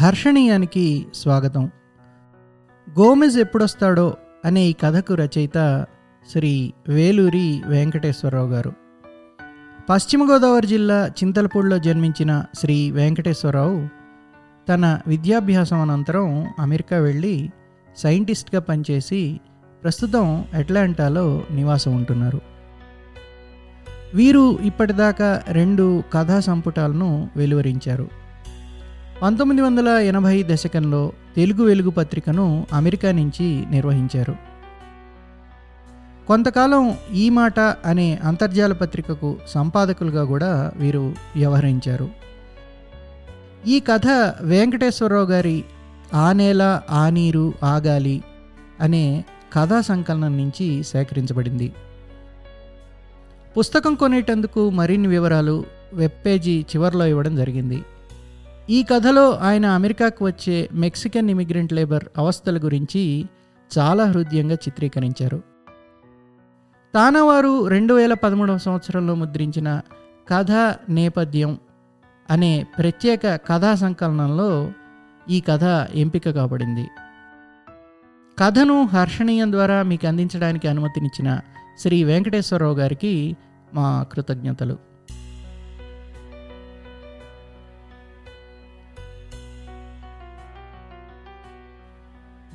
హర్షణీయానికి స్వాగతం. గోమెజ్ ఎప్పుడొస్తాడో అనే ఈ కథకు రచయిత శ్రీ వేలూరి వెంకటేశ్వరరావు గారు. పశ్చిమ గోదావరి జిల్లా చింతలపూడిలో జన్మించిన శ్రీ వెంకటేశ్వరరావు తన విద్యాభ్యాసం అనంతరం అమెరికా వెళ్ళి సైంటిస్ట్గా పనిచేసి ప్రస్తుతం అట్లాంటాలో నివాసం ఉంటున్నారు. వీరు ఇప్పటిదాకా రెండు కథా సంపుటాలను వెలువరించారు. పంతొమ్మిది వందల ఎనభై దశకంలో తెలుగు వెలుగు పత్రికను అమెరికా నుంచి నిర్వహించారు. కొంతకాలం ఈ మాట అనే అంతర్జాల పత్రికకు సంపాదకులుగా కూడా వీరు వ్యవహరించారు. ఈ కథ వెంకటేశ్వరరావు గారి ఆనేల ఆనీరు ఆగాలి అనే కథా సంకలనం నుంచి సేకరించబడింది. పుస్తకం కొనేటందుకు మరిన్ని వివరాలు వెబ్ పేజీ చివరిలో ఇవ్వడం జరిగింది. ఈ కథలో ఆయన అమెరికాకు వచ్చే మెక్సికన్ ఇమిగ్రెంట్ లేబర్ అవస్థల గురించి చాలా హృదయంగా చిత్రీకరించారు. తానవారు రెండు వేల పదమూడవ సంవత్సరంలో ముద్రించిన కథ నేపథ్యం అనే ప్రత్యేక కథా సంకలనంలో ఈ కథ ఎంపిక కాబడింది. కథను హర్షణీయం ద్వారా మీకు అందించడానికి అనుమతినిచ్చిన శ్రీ వెంకటేశ్వరరావు గారికి మా కృతజ్ఞతలు.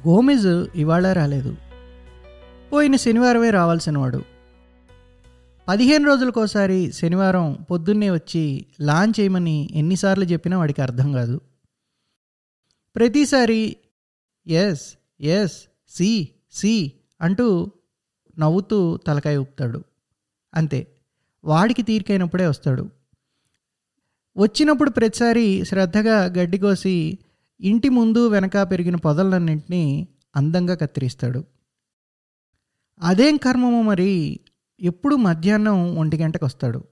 గోమెజ్ ఇవాళ రాలేదు. పోయిన శనివారమే రావాల్సినవాడు. పదిహేను రోజులకోసారి శనివారం పొద్దున్నే వచ్చి లాంచ్ చేయమని ఎన్నిసార్లు చెప్పినా వాడికి అర్థం కాదు. ప్రతిసారి ఎస్ ఎస్ సి సి అంటూ నవ్వుతూ తలకాయ ఊపుతాడు. అంతే. వాడికి తీరికైనప్పుడే వస్తాడు. వచ్చినప్పుడు ప్రతిసారి శ్రద్ధగా గడ్డి కోసి ఇంటి ముందు వెనక పెరిగిన పొదలన్నింటినీ అందంగా కత్తిరిస్తాడు. అదేం కర్మమో మరి ఎప్పుడు మధ్యాహ్నం ఒంటి గంటకు వస్తాడు.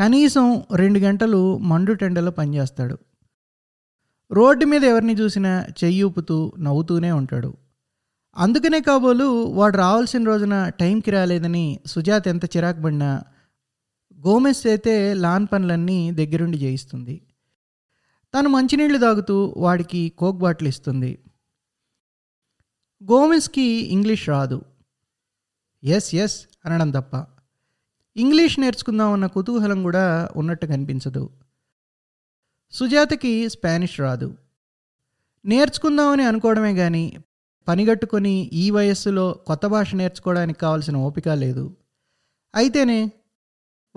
కనీసం రెండు గంటలు మండు టెండలో పనిచేస్తాడు. రోడ్డు మీద ఎవరిని చూసినా చెయ్యి ఊపుతూ నవ్వుతూనే ఉంటాడు. అందుకనే కాబోలు వాడు రావాల్సిన రోజున టైంకి రాలేదని సుజాత్ ఎంత చిరాకు పడినా గోమెస్ అయితే లాన్ పనులన్నీ దగ్గరుండి చేయిస్తుంది తను మంచినీళ్ళు తాగుతూ వాడికి కోక్ బాటిల్ ఇస్తుంది. గోమెస్కి ఇంగ్లీష్ రాదు. ఎస్ ఎస్ అనడం తప్ప. ఇంగ్లీష్ నేర్చుకుందామన్న కుతూహలం కూడా ఉన్నట్టు కనిపించదు. సుజాతకి స్పానిష్ రాదు. నేర్చుకుందామని అనుకోవడమే కానీ పనిగట్టుకొని ఈ వయస్సులో కొత్త భాష నేర్చుకోవడానికి కావాల్సిన ఓపిక లేదు. అయితేనే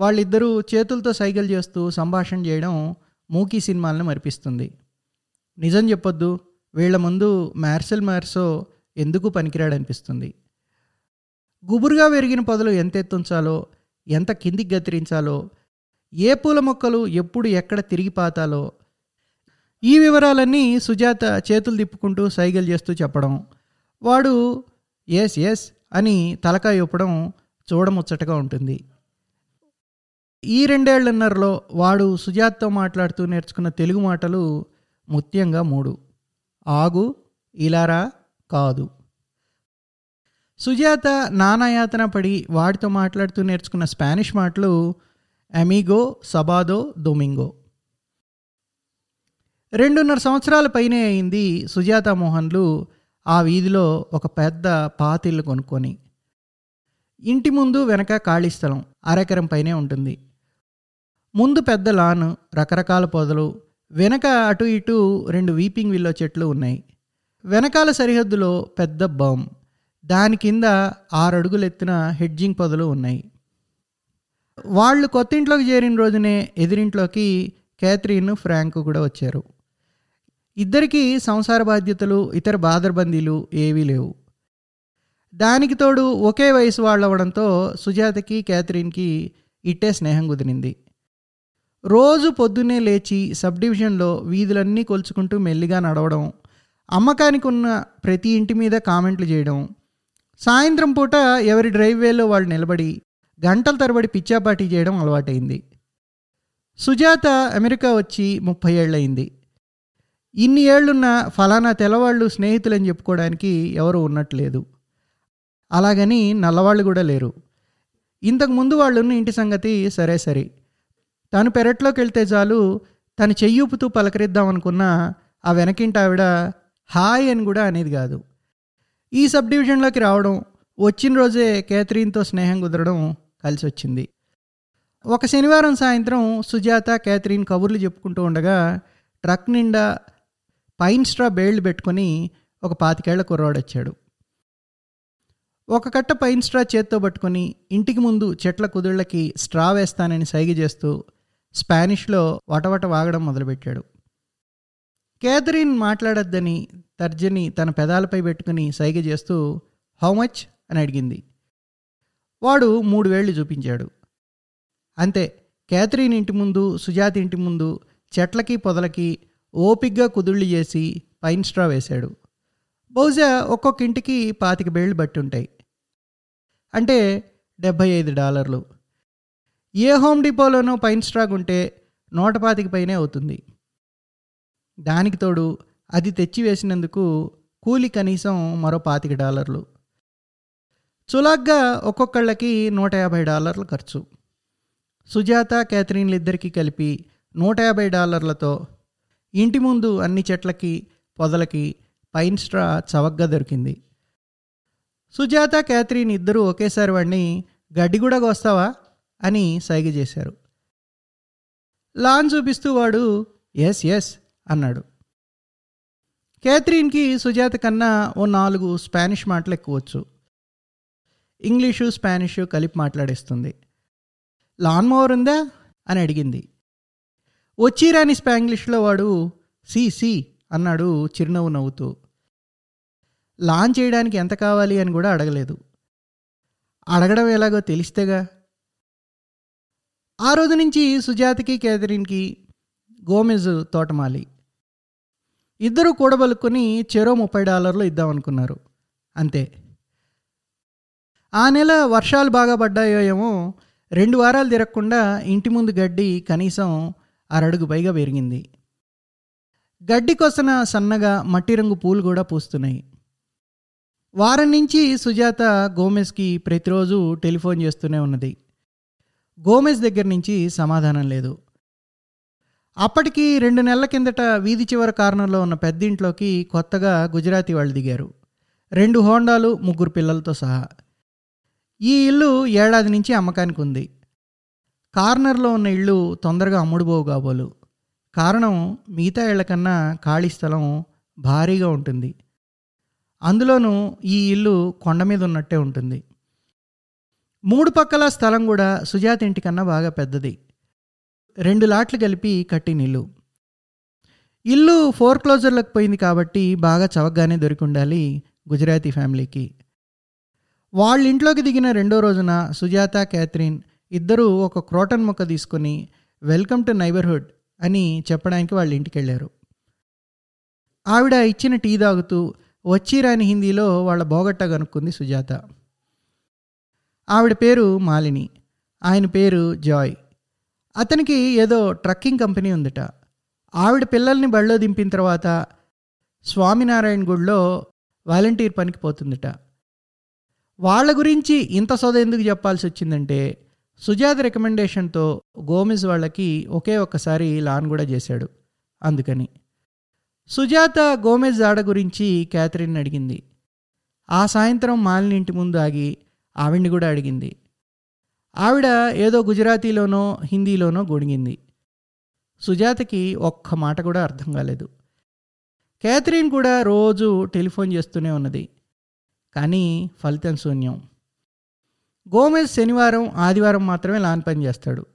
వాళ్ళిద్దరూ చేతులతో సైకిల్ చేస్తూ సంభాషణ చేయడం మూకీ సినిమాలను మరిపిస్తుంది. నిజం చెప్పొద్దు వీళ్ళ ముందు మ్యార్సెల్ మ్యార్సో ఎందుకు పనికిరాడనిపిస్తుంది. గుబురుగా పెరిగిన పొదలు ఎంత ఎత్తుంచాలో ఎంత కిందికి గతిరించాలో ఏ పూల మొక్కలు ఎప్పుడు ఎక్కడ తిరిగి పాతాలో ఈ వివరాలన్నీ సుజాత చేతులు తిప్పుకుంటూ సైగలు చేస్తూ చెప్పడం. వాడు ఎస్ ఎస్ అని తలకాయ ఇప్పడం చూడముచ్చటగా ఉంటుంది. ఈ రెండేళ్ళన్నరలో వాడు సుజాత్తో మాట్లాడుతూ నేర్చుకున్న తెలుగు మాటలు ముత్యంగా మూడు. ఆగు ఇలారా కాదు. సుజాత నానాయాతన పడి వాడితో మాట్లాడుతూ నేర్చుకున్న స్పానిష్ మాటలు అమిగో సబాదో డొమింగో రెండున్నర సంవత్సరాల పైనే అయింది సుజాత మోహన్లు ఆ వీధిలో ఒక పెద్ద పాతిల్లు కొనుక్కొని. ఇంటి ముందు వెనక ఖాళీ స్థలం అరెకరం పైనే ఉంటుంది. ముందు పెద్ద లాన్ రకరకాల పొదలు వెనక అటు ఇటు రెండు వీపింగ్ విల్లో చెట్లు ఉన్నాయి. వెనకాల సరిహద్దులో పెద్ద బామ్ దాని కింద ఆరడుగులెత్తిన హెడ్జింగ్ పొదలు ఉన్నాయి. వాళ్ళు కొత్త ఇంట్లోకి చేరిన రోజునే ఎదిరింట్లోకి క్యాథరిన్ ఫ్రాంక్ కూడా వచ్చారు. ఇద్దరికీ సంసార బాధ్యతలు ఇతర బాదర్బందీలు ఏవీ లేవు. దానికి తోడు ఒకే వయసు వాళ్ళు అవ్వడంతో సుజాతకి క్యాథరిన్కి ఇట్టే స్నేహం కుదిరింది. రోజు పొద్దున్నే లేచి సబ్ డివిజన్లో వీధులన్నీ కొలుచుకుంటూ మెల్లిగా నడవడం అమ్మకానికి ఉన్న ప్రతి ఇంటి మీద కామెంట్లు చేయడం సాయంత్రం పూట ఎవరి డ్రైవ్వేలో వాళ్ళు నిలబడి గంటల తరబడి పిచ్చాపాటీ చేయడం అలవాటైంది. సుజాత అమెరికా వచ్చి ముప్పై ఏళ్ళయింది. ఇన్ని ఏళ్ళున్న ఫలానా తెల్లవాళ్ళు స్నేహితులని చెప్పుకోవడానికి ఎవరు ఉన్నట్లేదు. అలాగని నల్లవాళ్ళు కూడా లేరు. ఇంతకుముందు వాళ్ళున్న ఇంటి సంగతి సరే సరే. తను పెరట్లోకి వెళ్తే చాలు తను చెయ్యూపుతూ పలకరిద్దాం అనుకున్నా ఆ వెనకింటి ఆవిడ హాయ్ అని కూడా అనేది కాదు. ఈ సబ్ డివిజన్లోకి రావడం వచ్చిన రోజే కేథరీన్తో స్నేహం కుదరడం కలిసి వచ్చింది ఒక శనివారం సాయంత్రం సుజాత కేథరీన్ కబుర్లు చెప్పుకుంటూ ఉండగా ట్రక్ నిండా పైన్ స్ట్రా బేళ్ళు పెట్టుకొని ఒక పాతికేళ్ళ కుర్రాడొచ్చాడు. ఒక కట్ట పైన్ స్ట్రా చేత్తో పట్టుకొని ఇంటికి ముందు చెట్ల కుదుళ్ళకి స్ట్రా వేస్తానని సైగ చేస్తూ స్పానిష్లో వటవట వాగడం మొదలుపెట్టాడు. కేథరిన్ మాట్లాడొద్దని తర్జని తన పెదాలపై పెట్టుకుని సైగ చేస్తూ హౌ మచ్? అని అడిగింది. వాడు మూడు వేళ్ళు చూపించాడు. అంతే కేథరిన్ ఇంటి ముందు సుజాత ఇంటి ముందు చెట్లకి పొదలకి ఓపిగ్గా కుదుళ్ళు చేసి పైన్ స్ట్రా వేశాడు. బహుశా ఒక్కొక్క ఇంటికి పాతిక బేళ్ళు బట్టి ఉంటాయి. అంటే డెబ్భై ఐదు డాలర్లు. ఏ హోమ్ డిపోలోనూ పైన్ స్ట్రాక్ ఉంటే నూట పాతిక పైనే అవుతుంది. దానికి తోడు అది తెచ్చి వేసినందుకు కూలి కనీసం మరో పాతిక డాలర్లు. చులాగ్గా ఒక్కొక్కళ్ళకి నూట యాభై డాలర్లు ఖర్చు. సుజాత క్యాథరిన్లు ఇద్దరికీ కలిపి నూట యాభై డాలర్లతో ఇంటి ముందు అన్ని చెట్లకి పొదలకి పైన్ స్ట్రా చవగ్గా దొరికింది. సుజాత క్యాథరిన్ ఇద్దరూ ఒకేసారి వాడిని గడ్డి కూడా కోస్తావా? అని సైగ చేశారు. లాన్ చూపిస్తూ వాడు ఎస్ ఎస్ అన్నాడు. కేథరిన్కి సుజాత కన్నా ఓ నాలుగు స్పానిష్ మాటలు ఎక్కువచ్చు. ఇంగ్లీషు స్పానిషు కలిపి మాట్లాడేస్తుంది. లాన్ మోవర్ ఉందా? అని అడిగింది. వచ్చిరాని స్పాంగ్లిష్లో వాడు సి సి అన్నాడు చిరునవ్వు నవ్వుతూ. లాన్ చేయడానికి ఎంత కావాలి అని కూడా అడగలేదు. అడగడం ఎలాగో తెలిస్తేగా ఆ రోజు నుంచి సుజాతకి కేథరిన్కి గోమెజ్ తోటమాలి. ఇద్దరు కూడబలుకొని చెరో ముప్పై డాలర్లు ఇద్దామనుకున్నారు. అంతే. ఆ నెల వర్షాలు బాగా పడ్డాయో ఏమో రెండు వారాలు తిరగకుండా ఇంటి ముందు గడ్డి కనీసం అరడుగు పైగా పెరిగింది గడ్డి కొసన సన్నగా మట్టి రంగు పూలు కూడా పూస్తున్నాయి. వారం నుంచి సుజాత గోమెస్కి ప్రతిరోజు టెలిఫోన్ చేస్తూనే ఉన్నది. గోమెజ్ దగ్గర నుంచి సమాధానం లేదు. అప్పటికి రెండు నెలల కిందట వీధి చివర కారణంలో ఉన్న పెద్దింట్లోకి కొత్తగా గుజరాతీ వాళ్ళు దిగారు. రెండు హోండాలు ముగ్గురు పిల్లలతో సహా. ఈ ఇల్లు ఏడాది నుంచి అమ్మకానికి ఉంది. కార్నర్లో ఉన్న ఇళ్ళు తొందరగా అమ్ముడుపోవు కాబోలు కారణం మిగతా ఇళ్ళ కన్నా ఖాళీ స్థలం భారీగా ఉంటుంది. అందులోనూ ఈ ఇల్లు కొండ మీద ఉన్నట్టే ఉంటుంది. మూడు పక్కల స్థలం కూడా సుజాత ఇంటికన్నా బాగా పెద్దది. రెండు లాట్లు కలిపి కట్టిన ఇల్లు. ఇల్లు ఫోర్ క్లోజర్లకు పోయింది కాబట్టి బాగా చవకగానే దొరికి ఉండాలి గుజరాతీ ఫ్యామిలీకి. వాళ్ళ ఇంట్లోకి దిగిన రెండో రోజున సుజాత క్యాథరిన్ ఇద్దరూ ఒక క్రోటన్ మొక్క తీసుకొని వెల్కమ్ టు నైబర్హుడ్ అని చెప్పడానికి వాళ్ళ ఇంటికి వెళ్ళారు. ఆవిడ ఇచ్చిన టీ తాగుతూ వచ్చిరాని హిందీలో వాళ్ళ బోగట్ట కనుక్కుంది సుజాత. ఆవిడ పేరు మాలిని. ఆయన పేరు జాయ్. అతనికి ఏదో ట్రక్కింగ్ కంపెనీ ఉందట. ఆవిడ పిల్లల్ని బళ్ళో దింపిన తర్వాత స్వామినారాయణ గుడిలో వాలంటీర్ పనికి పోతుందట. వాళ్ళ గురించి ఇంత సొద ఎందుకు చెప్పాల్సి వచ్చిందంటే సుజాత రికమెండేషన్తో గోమిజ్ వాళ్ళకి ఒకే ఒక్కసారి లాన్ కూడా చేశాడు. అందుకని. సుజాత గోమెజ్ ఆడ గురించి క్యాథరిన్ అడిగింది. ఆ సాయంత్రం మాలిని ఇంటి ముందు ఆగి ఆవిడ్ని కూడా అడిగింది. ఆవిడ ఏదో గుజరాతీలోనో హిందీలోనో గొడిగింది సుజాతకి ఒక్క మాట కూడా అర్థం కాలేదు. క్యాథరిన్ కూడా రోజు టెలిఫోన్ చేస్తూనే ఉన్నది. కానీ ఫలితం శూన్యం. గోమెజ్ శనివారం ఆదివారం మాత్రమే లాన్ పని చేస్తాడు.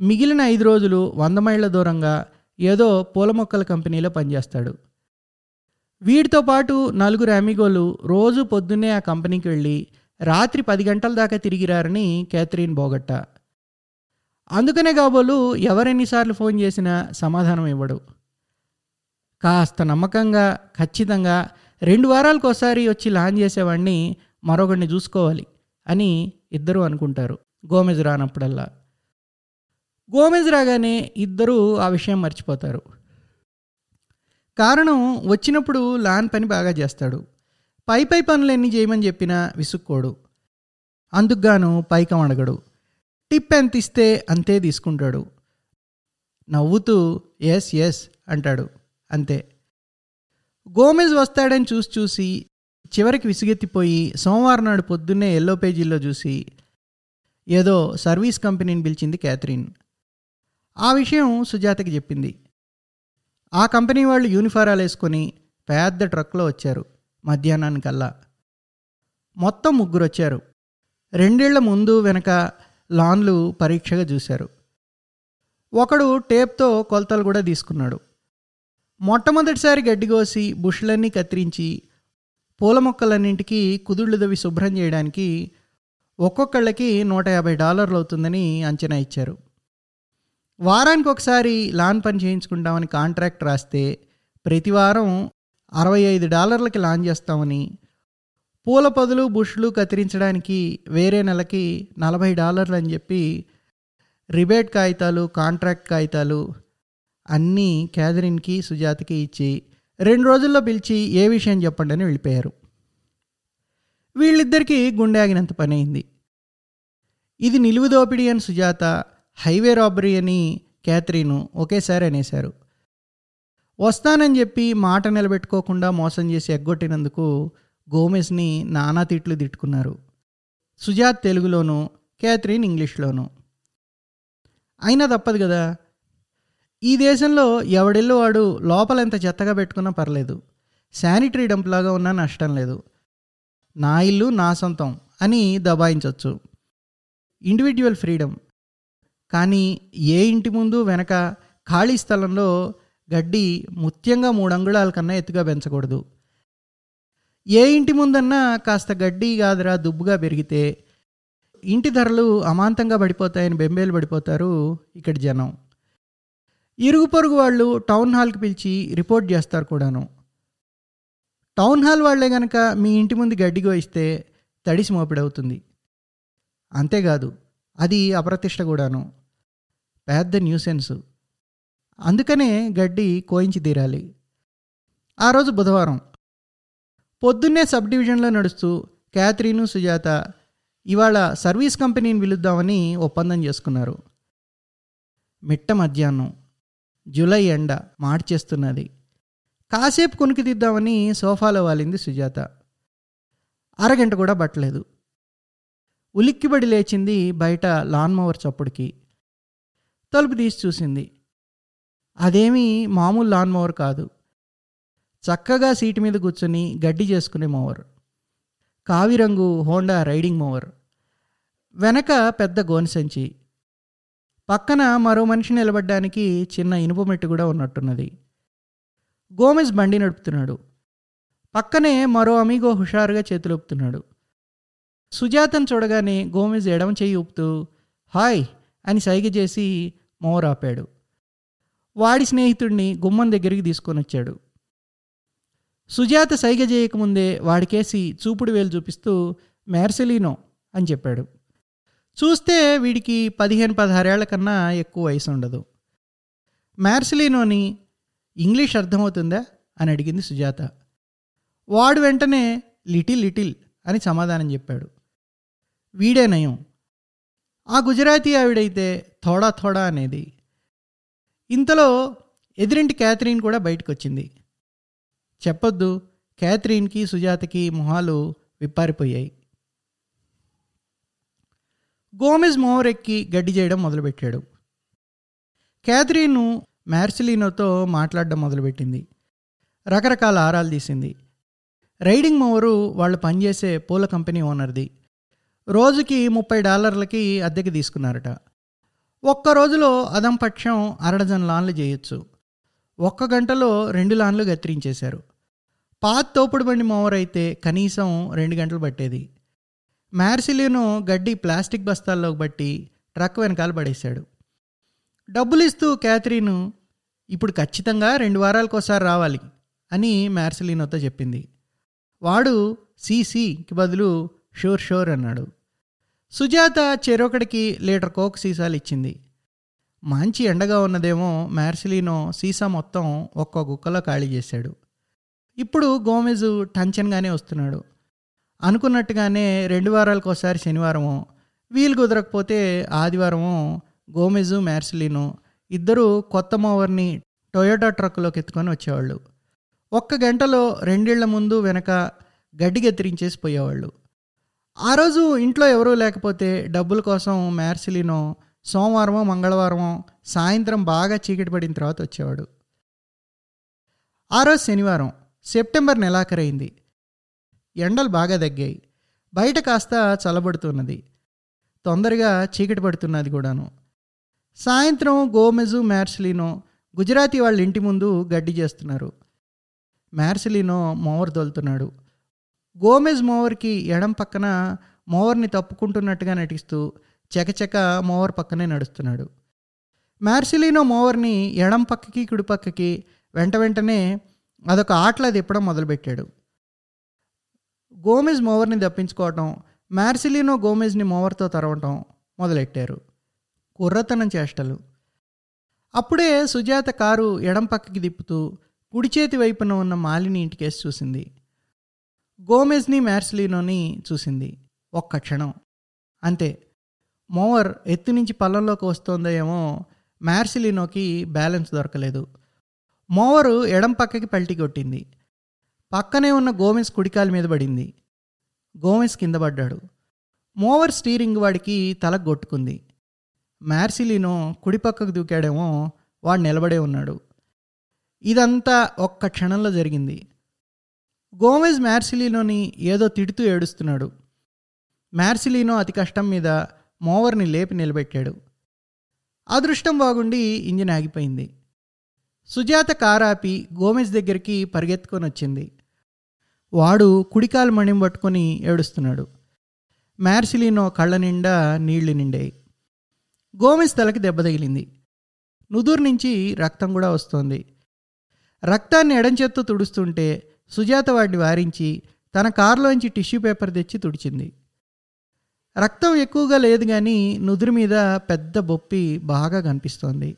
మిగిలిన ఐదు రోజులు వంద మైళ్ళ దూరంగా ఏదో పూల మొక్కల కంపెనీలో పనిచేస్తాడు. వీడితో పాటు నలుగురు అమిగోలు రోజు పొద్దున్నే ఆ కంపెనీకి వెళ్ళి రాత్రి పది గంటల దాకా తిరిగిరారని క్యాథరిన్ బోగట్ట. అందుకనే కాబోలు ఎవరెన్నిసార్లు ఫోన్ చేసినా సమాధానం ఇవ్వడు. కాస్త నమ్మకంగా ఖచ్చితంగా రెండు వారాలకు ఒకసారి వచ్చి లాన్ చేసేవాడిని మరొకడిని చూసుకోవాలి అని ఇద్దరూ అనుకుంటారు. గోమెజ్ రానప్పుడల్లా. గోమెజ్ రాగానే ఇద్దరూ ఆ విషయం మర్చిపోతారు. కారణం వచ్చినప్పుడు లాన్ పని బాగా చేస్తాడు. పై పై పనులు ఎన్ని చేయమని చెప్పినా విసుక్కోడు. అందుకుగాను పైకం అడగడు. టిప్ ఎంత ఇస్తే అంతే తీసుకుంటాడు. నవ్వుతూ ఎస్ ఎస్ అంటాడు. అంతే. గోమెజ్ వస్తాడని చూసి చూసి చివరికి విసుగెత్తిపోయి సోమవారం నాడు పొద్దున్నే ఎల్లో పేజీల్లో చూసి ఏదో సర్వీస్ కంపెనీని పిలిచింది క్యాథరిన్. ఆ విషయం సుజాతకి చెప్పింది. ఆ కంపెనీ వాళ్ళు యూనిఫారాలు వేసుకొని పెద్ద ట్రక్లో వచ్చారు. మధ్యాహ్నానికల్లా. మొత్తం ముగ్గురు వచ్చారు రెండేళ్ళ ముందు వెనక లాన్లు పరీక్షగా చూశారు. ఒకడు టేప్తో కొలతలు కూడా తీసుకున్నాడు. మొట్టమొదటిసారి గడ్డి కోసి బుష్లన్నీ కత్తిరించి పూల మొక్కలన్నింటికి కుదుళ్ళు దవి శుభ్రం చేయడానికి ఒక్కొక్కళ్ళకి నూట యాభై డాలర్లు అవుతుందని అంచనా ఇచ్చారు. వారానికి ఒకసారి లాన్ పని చేయించుకుంటామని కాంట్రాక్ట్ రాస్తే ప్రతివారం అరవై ఐదు డాలర్లకి లాంచ్ చేస్తామని. పూల పదులు బుష్లు కత్తిరించడానికి వేరే నెలకి నలభై డాలర్లు అని చెప్పి రిబేట్ కాగితాలు కాంట్రాక్ట్ కాగితాలు అన్నీ క్యాథరిన్కి సుజాతకి ఇచ్చి రెండు రోజుల్లో పిలిచి ఏ విషయం చెప్పండి అని వెళ్ళిపోయారు. వీళ్ళిద్దరికీ గుండె ఆగినంత పని అయింది. ఇది నిలువు దోపిడీ అని సుజాత హైవే రాబరీ అని క్యాథరిన్ ఒకేసారి అనేశారు. వస్తానని చెప్పి మాట నిలబెట్టుకోకుండా మోసం చేసి ఎగ్గొట్టినందుకు గోమెస్ని నానా తిట్లు తిట్టుకున్నారు. సుజాత్ తెలుగులోను క్యాథరిన్ ఇంగ్లీష్లోను. అయినా తప్పదు కదా ఈ దేశంలో ఎవడెల్లో వాడు లోపల ఎంత చెత్తగా పెట్టుకున్నా పర్లేదు. శానిటరీ డంప్లాగా ఉన్నా నష్టం లేదు. నా ఇల్లు నా సొంతం అని దబాయించవచ్చు ఇండివిజువల్ ఫ్రీడమ్. కానీ ఏ ఇంటి ముందు వెనక ఖాళీ స్థలంలో గడ్డి ముత్యంగా మూడు అంగుళాల కన్నా ఎత్తుగా పెంచకూడదు. ఏ ఇంటి ముందన్నా కాస్త గడ్డి కాదురా దుబ్బుగా పెరిగితే ఇంటి ధరలు అమాంతంగా పడిపోతాయని బెంబేలు పడిపోతారు ఇక్కడి జనం. ఇరుగు పొరుగు వాళ్ళు టౌన్ హాల్కి పిలిచి రిపోర్ట్ చేస్తారు కూడాను. టౌన్ హాల్ వాళ్ళే గనక మీ ఇంటి ముందు గడ్డి గోయిస్తే తడిసి మోపిడవుతుంది. అంతేకాదు అది అప్రతిష్ట కూడాను. పెద్ద న్యూసెన్స్. అందుకనే గడ్డి కోయించి తీరాలి. ఆ రోజు బుధవారం. పొద్దున్నే సబ్ డివిజన్లో నడుస్తూ క్యాథరీను సుజాత ఇవాళ సర్వీస్ కంపెనీని పిలుద్దామని ఒప్పందం చేసుకున్నారు. మిట్ట మధ్యాహ్నం. జూలై ఎండ మార్చేస్తున్నది. కాసేపు కొనికి తీద్దామని సోఫాలో వాలింది సుజాత. అరగంట కూడా పట్టలేదు. ఉలిక్కిబడి లేచింది బయట లాన్ మోవర్ చప్పుడుకి. తలుపు తీసి చూసింది. అదేమీ మామూలు లాన్ మోవర్ కాదు. చక్కగా సీటు మీద కూర్చొని గడ్డి చేసుకునే మోవర్ కావిరంగు హోండా రైడింగ్ మోవర్ వెనక పెద్ద గోనెసంచి పక్కన మరో మనిషి నిలబడ్డానికి చిన్న ఇనుప మెట్టు కూడా ఉన్నట్టున్నది. గోమెజ్ బండి నడుపుతున్నాడు. పక్కనే మరో అమీగో హుషారుగా చేతులొప్పుతున్నాడు సుజాతను చూడగానే గోమెజ్ ఎడమ చెయ్యి ఊపుతూ హాయ్ అని సైగ చేసి మోర్ ఆపాడు. వాడి స్నేహితుడిని గుమ్మం దగ్గరికి తీసుకొని వచ్చాడు. సుజాత సైగ చేయకముందే వాడికేసి చూపుడు వేలు చూపిస్తూ మ్యార్సెలీనో అని చెప్పాడు. చూస్తే వీడికి పదిహేను పదహారేళ్ళ కన్నా ఎక్కువ వయసు ఉండదు మ్యార్సిలీనోని ఇంగ్లీష్ అర్థమవుతుందా? అని అడిగింది సుజాత. వాడు వెంటనే లిటిల్ లిటిల్ అని సమాధానం చెప్పాడు. వీడే నయం. ఆ గుజరాతీ ఆవిడైతే థోడా థోడా అనేది ఇంతలో ఎదురింటి క్యాథరిన్ కూడా బయటకు వచ్చింది చెప్పొద్దు క్యాథరిన్కి సుజాతకి మొహాలు విప్పారిపోయాయి. గోమెజ్ మోహరెక్కి గడ్డి చేయడం మొదలుపెట్టాడు. క్యాథరీను మ్యార్సిలినోతో మాట్లాడడం మొదలుపెట్టింది. రకరకాల ఆరాలు తీసింది. రైడింగ్ మోవరు వాళ్ళు పనిచేసే పూల కంపెనీ ఓనర్ది. రోజుకి ముప్పై డాలర్లకి అద్దెకి తీసుకున్నారట. ఒక్క రోజులో అదంపక్షం అరడజన్ లాన్లు చేయొచ్చు. ఒక్క గంటలో రెండు లాన్లు గత్తిరించేశారు పాత తోపుడు బండి మోవర్ అయితే కనీసం రెండు గంటలు పట్టేది. మ్యార్సిలినో గడ్డి ప్లాస్టిక్ బస్తాల్లోకి బట్టి ట్రక్ వెనకాల పడేశాడు. డబ్బులు ఇస్తూ క్యాథరీను ఇప్పుడు ఖచ్చితంగా రెండు వారాలకోసారి రావాలి అని మ్యార్సిలినోతో చెప్పింది. వాడు సీసీకి బదులు షోర్ షోర్ అన్నాడు. సుజాత చెరొకడికి లీటర్ కోక్ సీసాలు ఇచ్చింది. మంచి ఎండగా ఉన్నదేమో మ్యార్సిలీనో సీసా మొత్తం ఒక్క గుక్కలో ఖాళీ చేశాడు. ఇప్పుడు గోమెజు టంచన్గానే వస్తున్నాడు. అనుకున్నట్టుగానే రెండు వారాలకోసారి శనివారము వీలు కుదరకపోతే ఆదివారము గోమెజు మ్యార్సిలీను ఇద్దరు కొత్త మోవర్ని టొయోటా ట్రక్కులోకి ఎత్తుకొని వచ్చేవాళ్ళు. ఒక్క గంటలో రెండేళ్ళ ముందు వెనక గడ్డి గెత్తిరించేసి పోయేవాళ్ళు. ఆ రోజు ఇంట్లో ఎవరూ లేకపోతే డబ్బుల కోసం మ్యార్సిలినో సోమవారమో మంగళవారమో సాయంత్రం బాగా చీకటి పడిన తర్వాత వచ్చేవాడు. ఆ రోజు శనివారం సెప్టెంబర్ నెలాఖరైంది. ఎండలు బాగా తగ్గాయి. బయట కాస్త చల్లబడుతున్నది. తొందరగా చీకటి పడుతున్నది కూడాను. సాయంత్రం గోమెజు మ్యార్సిలినో గుజరాతీ వాళ్ళ ఇంటి ముందు గడ్డి చేస్తున్నారు. మ్యార్సిలినో మోవర్ తోలుతున్నాడు. గోమెజ్ మోవర్కి ఎడం పక్కన మోవర్ని తప్పుకుంటున్నట్టుగా నటిస్తూ చకచక మోవర్ పక్కనే నడుస్తున్నాడు. మ్యార్సిలినో మోవర్ని ఎడం పక్కకి కుడిపక్కకి వెంట వెంటనే అదొక ఆటలా తిప్పడం మొదలుపెట్టాడు. గోమెజ్ మోవర్ని దప్పించుకోవటం మ్యార్సిలినో గోమెజ్ని మోవర్తో తరవటం మొదలెట్టారు. కుర్రతనం చేష్టలు. అప్పుడే సుజాత కారు ఎడం పక్కకి తిప్పుతూ కుడి చేతి వైపున ఉన్న మాలిని ఇంటికేసి చూసింది. గోమెజ్ని మ్యార్సిలినోని చూసింది ఒక్క క్షణం. అంతే. మోవర్ ఎత్తు నుంచి పల్లంలోకి వస్తుందేమో మ్యార్సిలినోకి బ్యాలెన్స్ దొరకలేదు. మోవరు ఎడం పక్కకి పల్టి కొట్టింది. పక్కనే ఉన్న గోమెస్ కుడికాల మీద పడింది. గోమెస్ కింద పడ్డాడు. మోవర్ స్టీరింగ్ వాడికి తల కొట్టుకుంది మ్యార్సిలినో కుడిపక్కకు దూకాడేమో వాడు నిలబడే ఉన్నాడు. ఇదంతా ఒక్క క్షణంలో జరిగింది. గోమెజ్ మ్యార్సిలీనోని ఏదో తిడుతూ ఏడుస్తున్నాడు. మ్యార్సిలీనో అతి కష్టం మీద మోవర్ని లేపి నిలబెట్టాడు. అదృష్టం బాగుండి ఇంజిన్ ఆగిపోయింది. సుజాత కారాపి గోమెజ్ దగ్గరికి పరిగెత్తుకొని వచ్చింది. వాడు కుడికాలు మణిం పట్టుకొని ఏడుస్తున్నాడు. మ్యార్సిలీనో కళ్ళ నిండా నీళ్ళు నిండాయి. గోమెజ్ తలకి దెబ్బ తగిలింది. నుదురు నుంచి రక్తం కూడా వస్తోంది. రక్తాన్ని ఎడంచేత్తో తుడుస్తుంటే సుజాత వాడిని వారించి తన కారులోంచి టిష్యూ పేపర్ తెచ్చి తుడిచింది. రక్తం ఎక్కువగా లేదు కానీ నుదురు మీద పెద్ద బొప్పి బాగా కనిపిస్తోంది.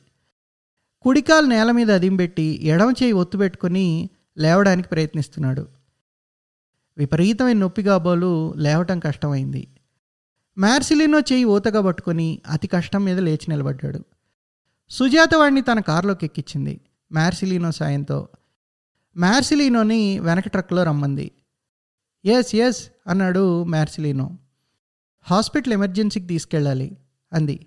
కుడికాలు నేల మీద అదింబెట్టి ఎడమ చేయి ఒత్తు పెట్టుకొని లేవడానికి ప్రయత్నిస్తున్నాడు. విపరీతమైన నొప్పి కాబోలు లేవటం కష్టమైంది. మ్యార్సిలినో చేయి ఊతగా పట్టుకొని అతి కష్టం మీద లేచి నిలబడ్డాడు. సుజాత వాడిని తన కారులోకి ఎక్కించింది. మ్యార్సిలినో సాయంతో మ్యార్సిలీనోని వెనక ట్రక్లో రమ్మంది. ఎస్ ఎస్ అన్నాడు మ్యార్సిలీనో. హాస్పిటల్ ఎమర్జెన్సీకి తీసుకెళ్ళాలి అంది.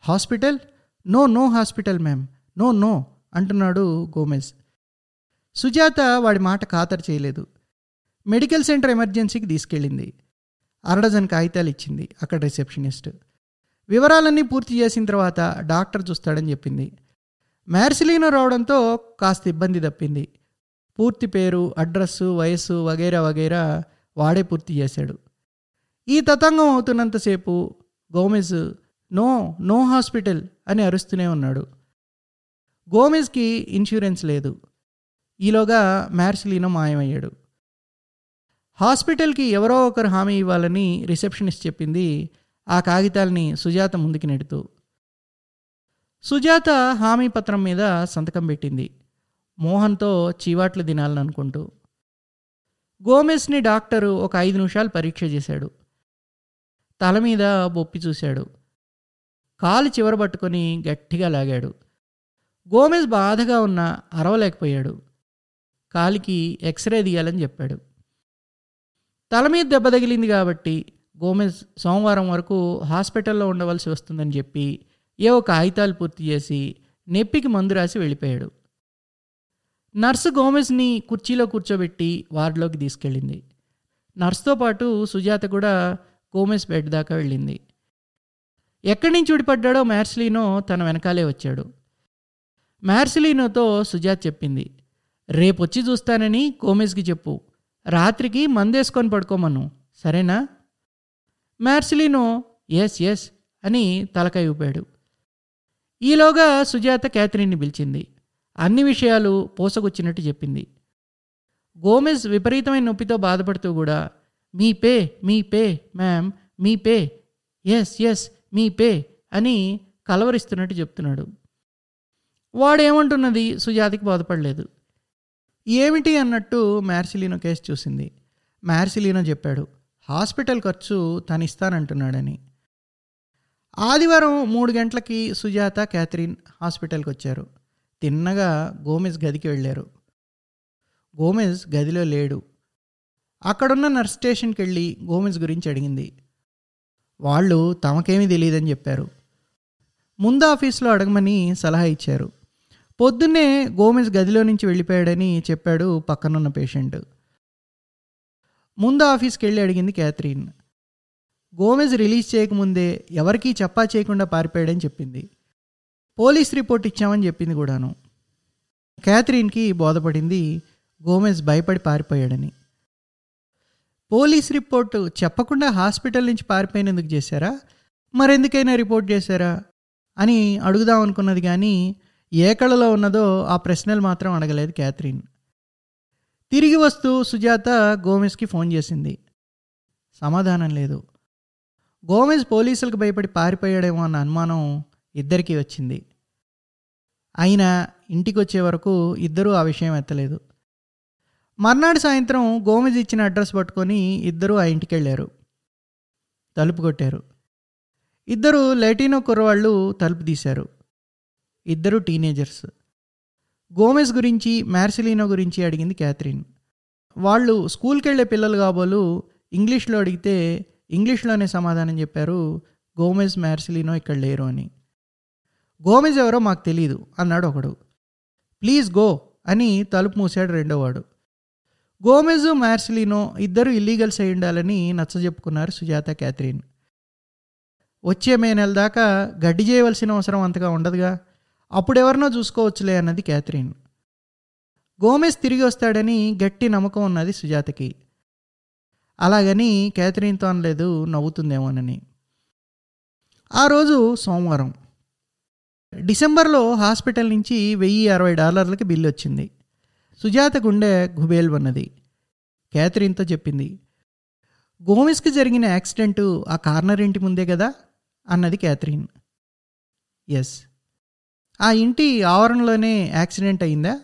Hospital? No no hospital ma'am. No no అంటున్నాడు గోమెజ్. సుజాత వాడి మాట ఖాతరు చేయలేదు. మెడికల్ సెంటర్ ఎమర్జెన్సీకి తీసుకెళ్ళింది. అరడజన్ కాగితాలు ఇచ్చింది అక్కడ రిసెప్షనిస్ట్. వివరాలన్నీ పూర్తి చేసిన తర్వాత డాక్టర్ చూస్తాడని చెప్పింది. మ్యార్సిలీనో రావడంతో కాస్త ఇబ్బంది తప్పింది. పూర్తి పేరు అడ్రస్సు వయస్సు వగైరా వగైరా వాడే పూర్తి చేశాడు. ఈ తతంగం అవుతున్నంతసేపు గోమెజ్ నో నో హాస్పిటల్ అని అరుస్తూనే ఉన్నాడు. గోమెజ్కి ఇన్సూరెన్స్ లేదు. ఈలోగా మ్యార్సిలీనో మాయమయ్యాడు. హాస్పిటల్కి ఎవరో ఒకరు హామీ ఇవ్వాలని రిసెప్షనిస్ట్ చెప్పింది ఆ కాగితాల్ని సుజాత ముందుకు నెడుతూ. సుజాత హామీ పత్రం మీద సంతకం పెట్టింది. మోహన్తో చీవాట్లు తినాలనుకుంటూ గోమెస్ని డాక్టరు ఒక ఐదు నిమిషాలు పరీక్ష చేశాడు. తల మీద బొప్పి చూశాడు. కాలు చివర పట్టుకొని గట్టిగా లాగాడు. గోమెజ్ బాధగా ఉన్న అరవలేకపోయాడు. కాలికి ఎక్స్రే తీయాలని చెప్పాడు. తల మీద దెబ్బ తగిలింది కాబట్టి గోమెజ్ సోమవారం వరకు హాస్పిటల్లో ఉండవలసి వస్తుందని చెప్పి ఏవో కాగితాలు పూర్తి చేసి నెప్పికి మందు రాసి వెళ్ళిపోయాడు. నర్సు గోమెజ్ని కుర్చీలో కూర్చోబెట్టి వార్డులోకి తీసుకెళ్ళింది. నర్స్తో పాటు సుజాత కూడా గోమెజ్ బెడ్ దాకా వెళ్ళింది. ఎక్కడి నుంచి ఊడిపడ్డాడో మ్యార్సిలీనో తన వెనకాలే వచ్చాడు. మ్యార్సిలీనోతో సుజాత చెప్పింది రేపొచ్చి చూస్తానని గోమెజ్కి చెప్పు. రాత్రికి మందేసుకొని పడుకోమను. సరేనా? మ్యార్సిలీనో ఎస్ ఎస్ అని తలకాయ ఊపాడు. ఈలోగా సుజాత క్యాథరిన్ని పిలిచింది అన్ని విషయాలు పోసకొచ్చినట్టు చెప్పింది. గోమెజ్ విపరీతమైన నొప్పితో బాధపడుతూ కూడా me pay me pay ma'am me pay yes yes me pay అని కలవరిస్తున్నట్టు చెప్తున్నాడు. వాడేమంటున్నది? సుజాతకి బాధపడలేదు. ఏమిటి అన్నట్టు మ్యార్సిలీనో కేసు చూసింది. మ్యార్సిలీనో చెప్పాడు హాస్పిటల్ ఖర్చు తను ఇస్తానంటున్నాడని ఆదివారం మూడు గంటలకి సుజాత క్యాథరిన్ హాస్పిటల్కి వచ్చారు తిన్నగా గోమెజ్ గదికి వెళ్ళారు. గోమెజ్ గదిలో లేడు. అక్కడున్న నర్స్ స్టేషన్కి వెళ్ళి గోమెజ్ గురించి అడిగింది. వాళ్ళు తమకేమీ తెలియదని చెప్పారు. ముందు ఆఫీస్లో అడగమని సలహా ఇచ్చారు. పొద్దున్నే గోమెజ్ గదిలో నుంచి వెళ్ళిపోయాడని చెప్పాడు పక్కనున్న పేషెంట్. ముందు ఆఫీస్కి వెళ్ళి అడిగింది క్యాథరీన్. గోమెజ్ రిలీజ్ చేయకముందే ఎవరికీ చెప్పా చేయకుండా పారిపోయాడని చెప్పింది. పోలీస్ రిపోర్ట్ ఇచ్చామని చెప్పింది కూడాను. క్యాథరిన్కి బోధపడింది గోమెజ్ భయపడి పారిపోయాడని. పోలీస్ రిపోర్టు చెప్పకుండా హాస్పిటల్ నుంచి పారిపోయినందుకు చేశారా? మరెందుకైనా రిపోర్ట్ చేశారా? అని అడుగుదాం అనుకున్నది కానీ ఏ కళలో ఉన్నదో ఆ ప్రశ్నలు మాత్రం అడగలేదు క్యాథరిన్. తిరిగి వస్తూ సుజాత గోమెజ్కి ఫోన్ చేసింది. సమాధానం లేదు. గోమెజ్ పోలీసులకు భయపడి పారిపోయాడేమో అన్న అనుమానం ఇద్దరికీ వచ్చింది. అయినా ఇంటికి వచ్చే వరకు ఇద్దరూ ఆ విషయం ఎత్తలేదు. మర్నాడు సాయంత్రం గోమెజ్ ఇచ్చిన అడ్రస్ పట్టుకొని ఇద్దరూ ఆ ఇంటికి వెళ్ళారు తలుపు కొట్టారు. ఇద్దరు లెటినో కుర్రవాళ్ళు తలుపు తీశారు. ఇద్దరు టీనేజర్స్. గోమెజ్ గురించి మ్యార్సిలినో గురించి అడిగింది క్యాథరిన్. వాళ్ళు స్కూల్కి వెళ్ళే పిల్లలు కాబోలు ఇంగ్లీష్లో అడిగితే ఇంగ్లీష్లోనే సమాధానం చెప్పారు గోమెజ్ మ్యార్సిలినో ఇక్కడ లేరు అని. గోమెజ్ ఎవరో మాకు తెలియదు అన్నాడు ఒకడు. ప్లీజ్ గో అని తలుపు మూసాడు రెండోవాడు. గోమెజు మార్సిలినో ఇద్దరు ఇల్లీగల్స్ అయి ఉండాలని నచ్చజెప్పుకున్నారు సుజాత క్యాథరిన్. వచ్చే మే నెల దాకా గడ్డి చేయవలసిన అవసరం అంతగా ఉండదుగా. అప్పుడెవరినో చూసుకోవచ్చులే అన్నది క్యాథరిన్. గోమెజ్ తిరిగి వస్తాడని గట్టి నమ్మకం ఉన్నది సుజాతకి. అలాగని క్యాథరిన్తో అనలేదు నవ్వుతుందేమోనని. ఆ రోజు సోమవారం. డిసెంబర్లో హాస్పిటల్ నుంచి వెయ్యి అరవై డాలర్లకి బిల్లు వచ్చింది. సుజాత గుండె గుబేల్ ఉన్నది క్యాథరిన్తో చెప్పింది గోమెస్కి జరిగిన యాక్సిడెంటు ఆ కార్నర్ ఇంటి ముందే కదా? అన్నది క్యాథరిన్ ఎస్ ఆ ఇంటి ఆవరణలోనే యాక్సిడెంట్ అయిందా?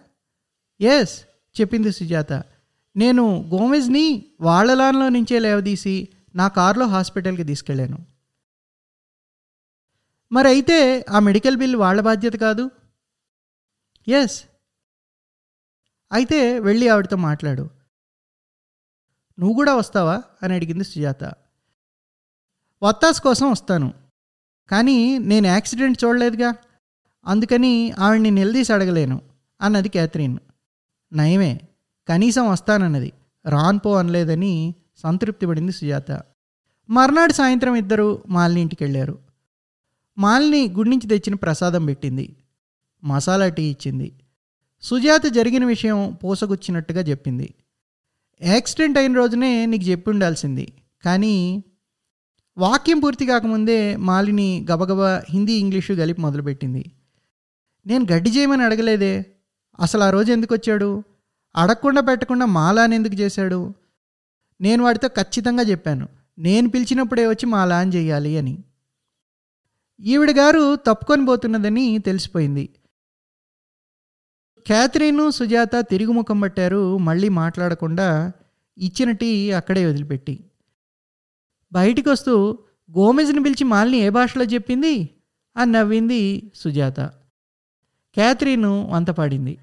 ఎస్ చెప్పింది సుజాత. నేను గోమెజ్ని వాళ్ళలాన్లో నుంచే లేవదీసి నా కారులో హాస్పిటల్కి తీసుకెళ్ళాను. మరి అయితే ఆ మెడికల్ బిల్ వాళ్ళ బాధ్యత కాదు? ఎస్ అయితే వెళ్ళి ఆవిడతో మాట్లాడు. నువ్వు కూడా వస్తావా? అని అడిగింది సుజాత. వత్తాస్ కోసం వస్తాను. కానీ నేను యాక్సిడెంట్ చూడలేదుగా. అందుకని ఆవిడ్ని నిలదీసి అడగలేను అన్నది క్యాథరిన్. నయమే కనీసం వస్తానన్నది. రాన్పో అనలేదని సంతృప్తి పడింది సుజాత. మర్నాడు సాయంత్రం ఇద్దరు మాలిని ఇంటికి వెళ్ళారు మాలిని గుడి నుంచి తెచ్చిన ప్రసాదం పెట్టింది. మసాలా టీ ఇచ్చింది. సుజాత జరిగిన విషయం పోసగుచ్చినట్టుగా చెప్పింది. యాక్సిడెంట్ అయిన రోజునే నీకు చెప్పి ఉండాల్సింది కానీ వాక్యం పూర్తి కాకముందే మాలిని గబగబా హిందీ ఇంగ్లీషు కలిపి మొదలుపెట్టింది. నేను గడ్డి చేయమని అడగలేదే? అసలు ఆ రోజు ఎందుకు వచ్చాడు? అడగకుండా పెట్టకుండా మాలాని ఎందుకు చేశాడు? నేను వాడితో ఖచ్చితంగా చెప్పాను. నేను పిలిచినప్పుడే వచ్చి మాలా అని చేయాలి అని. ఈవిడ గారు తప్పుకొని పోతున్నదని తెలిసిపోయింది. క్యాథరిన్ సుజాత తిరుగు ముఖం పట్టారు. మళ్ళీ మాట్లాడకుండా ఇచ్చిన టీ అక్కడే వదిలిపెట్టి. బయటికి వస్తూ గోమెజ్ని పిలిచి మాలిని ఏ భాషలో చెప్పింది? అని నవ్వింది సుజాత. క్యాథరిన్ వంతపాడింది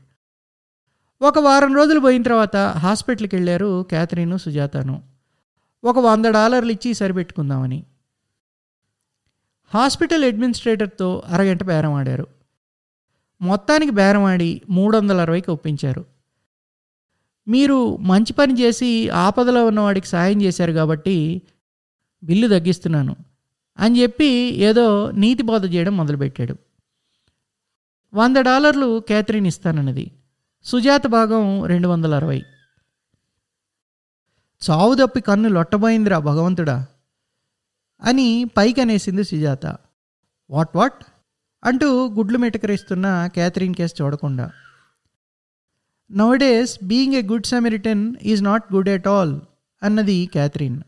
ఒక వారం రోజులు పోయిన తర్వాత హాస్పిటల్కి వెళ్ళారు క్యాథరిన్ సుజాతను. ఒక వంద డాలర్లు ఇచ్చి సరిపెట్టుకుందామని. హాస్పిటల్ అడ్మినిస్ట్రేటర్తో అరగంట బేరం ఆడారు. మొత్తానికి బేరం ఆడి మూడు వందల అరవైకి ఒప్పించారు. మీరు మంచి పని చేసి ఆపదలో ఉన్నవాడికి సాయం చేశారు కాబట్టి బిల్లు తగ్గిస్తున్నాను అని చెప్పి ఏదో నీతి బోధ చేయడం మొదలుపెట్టాడు. వంద డాలర్లు క్యాథరిన్ ఇస్తానన్నది. సుజాత భాగం రెండు వందల అరవై చావు తప్పి కన్ను లొట్టబోయిందిరా భగవంతుడా. అని పైకి అనేసింది సుజాత. What what? అంటూ గుడ్లు మెటకరిస్తున్న క్యాథరిన్ కేస్ చూడకుండా. Nowadays being a good samaritan is not good at all అన్నది క్యాథరిన్.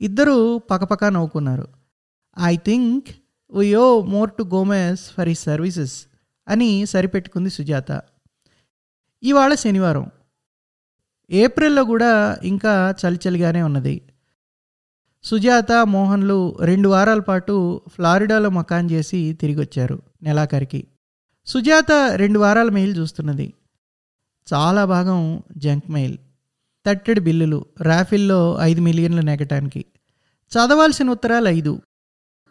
ఇద్దరూ పకపక నవ్వుకున్నారు. I think you owe more to Gomez for his services అని సరిపెట్టుకుంది సుజాత. ఇవాళ శనివారం. ఏప్రిల్లో కూడా ఇంకా చలిచలిగానే ఉన్నది. సుజాత మోహన్లు రెండు వారాల పాటు ఫ్లారిడాలో మకాన్ చేసి తిరిగి వచ్చారు నెలాఖరికి. సుజాత రెండు వారాల మెయిల్ చూస్తున్నది. చాలా భాగం జంక్ మెయిల్. తట్టెడు బిల్లులు. రాఫిల్లో ఐదు మిలియన్లు నెగటానికి. చదవాల్సిన ఉత్తరాలు ఐదు.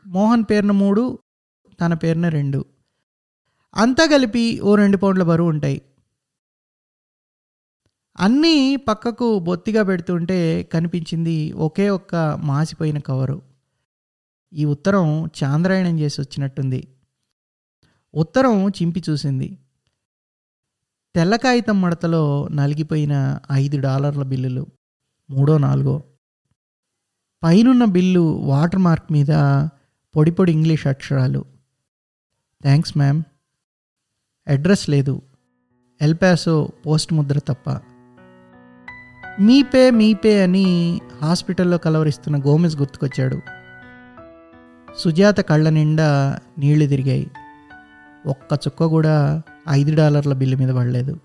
మోహన్ పేరున మూడు తన పేరున రెండు. అంతా కలిపి ఓ రెండు పౌండ్ల బరువు ఉంటాయి. అన్నీ పక్కకు బొత్తిగా పెడుతుంటే కనిపించింది ఒకే ఒక్క మాసిపోయిన కవరు. ఈ ఉత్తరం చాంద్రాయణం చేసి వచ్చినట్టుంది. ఉత్తరం చింపి చూసింది. తెల్ల కాగితం మడతలో నలిగిపోయిన ఐదు డాలర్ల బిల్లులు మూడో నాలుగో. పైనున్న బిల్లు వాటర్ మార్క్ మీద పొడి పొడి ఇంగ్లీష్ అక్షరాలు. Thanks ma'am. అడ్రస్ లేదు. ఎల్పాసో పోస్ట్ ముద్ర తప్ప. మీ పే మీ పే అని హాస్పిటల్లో కలవరిస్తున్న గోమెస్ గుర్తుకొచ్చాడు. సుజాత కళ్ళ నిండా నీళ్ళు తిరిగాయి. ఒక్క చుక్క కూడా ఐదు డాలర్ల బిల్లు మీద పడలేదు.